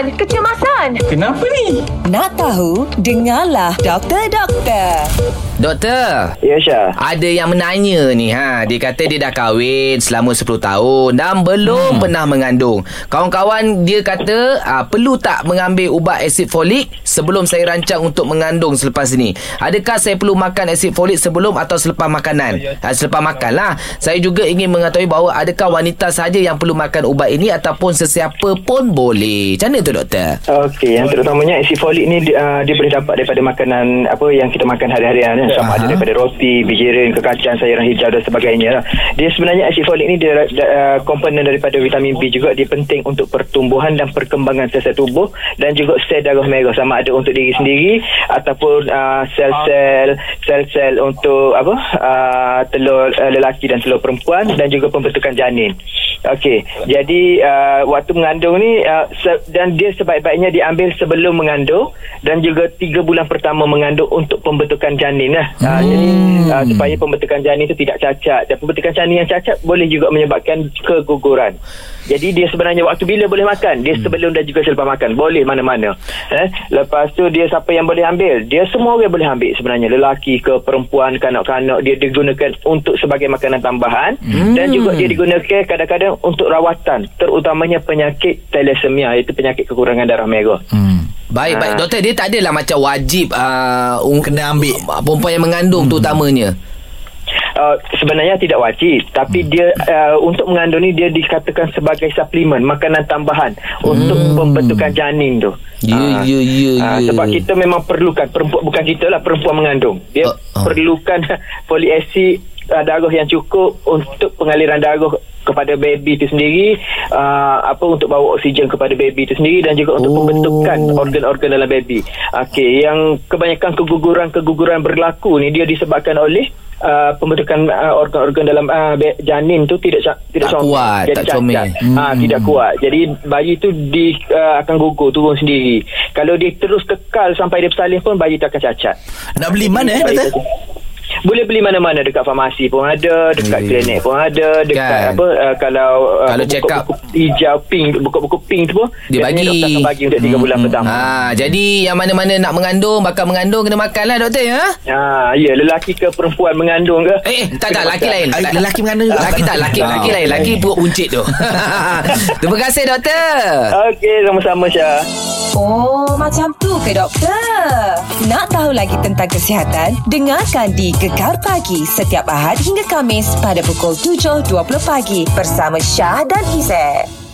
Kecemasan, kecemasan. Kenapa ni? Nak tahu? Dengarlah Doktor Doktor. Doktor, Ya Syah ada yang menanya ni ha. Dia kata dia dah kahwin selama 10 tahun dan belum hmm. pernah mengandung. Kawan-kawan dia kata uh, perlu tak mengambil ubat asid folik sebelum saya rancang untuk mengandung selepas ini. Adakah saya perlu makan asid folik sebelum atau selepas makanan? Uh, selepas makan lah. Saya juga ingin mengetahui bahawa adakah wanita sahaja yang perlu makan ubat ini ataupun sesiapa pun boleh. Macam mana tu doktor? Okey, yang terutamanya asid folik ni uh, dia boleh dapat daripada makanan apa yang kita makan hari-harian ya. Sama ada daripada roti, bijirin, kekacang, sayuran hijau dan sebagainya lah. Dia sebenarnya asid folik ni dia uh, komponen daripada vitamin B juga dia penting untuk pertumbuhan dan perkembangan sel-sel tubuh dan juga sel darah merah sama ada untuk diri sendiri ataupun uh, sel-sel sel-sel untuk apa uh, telur uh, lelaki dan telur perempuan dan juga pembentukan janin. Okey, jadi uh, waktu mengandung ni uh, se- dan dia sebaik-baiknya diambil sebelum mengandung dan juga tiga bulan pertama mengandung untuk pembentukan janin lah. Uh, jadi uh, supaya pembentukan janin itu tidak cacat dan pembentukan janin yang cacat boleh juga menyebabkan keguguran. Jadi dia sebenarnya waktu bila boleh makan? Dia sebelum dan juga selepas makan. Boleh mana-mana. Eh? Lepas tu dia siapa yang boleh ambil? Dia semua orang boleh ambil sebenarnya. Lelaki ke perempuan, kanak-kanak dia digunakan untuk sebagai makanan tambahan Hmm. dan juga dia digunakan kadang-kadang untuk rawatan terutamanya penyakit thalassemia iaitu penyakit kekurangan darah merah. Hmm. Baik, baik. Ah. Doktor, dia tak adalah macam wajib uh, Kena ambil. perempuan yang mengandung hmm. tu utamanya. Uh, sebenarnya tidak wajib tapi dia uh, untuk mengandung ni dia dikatakan sebagai suplemen makanan tambahan untuk pembentukan janin tu. Ya, Ah. ya, ya, Ah, ya. sebab kita memang perlukan perempuan bukan kita lah perempuan mengandung. Dia Oh, oh. perlukan folik asid uh, darah yang cukup untuk pengaliran darah kepada baby itu sendiri uh, apa untuk bawa oksigen kepada baby itu sendiri dan juga untuk Oh. pembentukan organ-organ dalam baby. Okey, yang kebanyakan keguguran-keguguran berlaku ni dia disebabkan oleh uh, pembentukan uh, organ-organ dalam uh, janin tu tidak tidak Tak comel. kuat, Jadi tak comel. Ah, tidak kuat. Jadi bayi tu di uh, akan gugur turun sendiri. Kalau dia terus kekal sampai dia bersalin pun bayi tu akan cacat. Nak beli mana eh, boleh beli mana-mana dekat farmasi pun ada, dekat Hmm. klinik pun ada, dekat Kan. apa uh, kalau uh, Kalau check up. hijau pink, buku-buku pink tu pun Dia bagi. doktor akan bagi untuk 3 bulan pertama. Ha, jadi yang mana-mana nak mengandung, bakal mengandung kena makan lah doktor ya. Ha, ya, lelaki ke perempuan mengandung ke? Eh, tak tak laki lain. Tak- lelaki mengandung juga. Laki tak laki, laki lain. Laki perut uncit tu. Terima kasih doktor. Okey, sama-sama Syah. Oh, macam tu ke doktor? Nak tahu lagi tentang kesihatan? Dengarkan di Gekar Pagi setiap Ahad hingga Kamis pada pukul 7.20 pagi bersama Syah dan Izzet.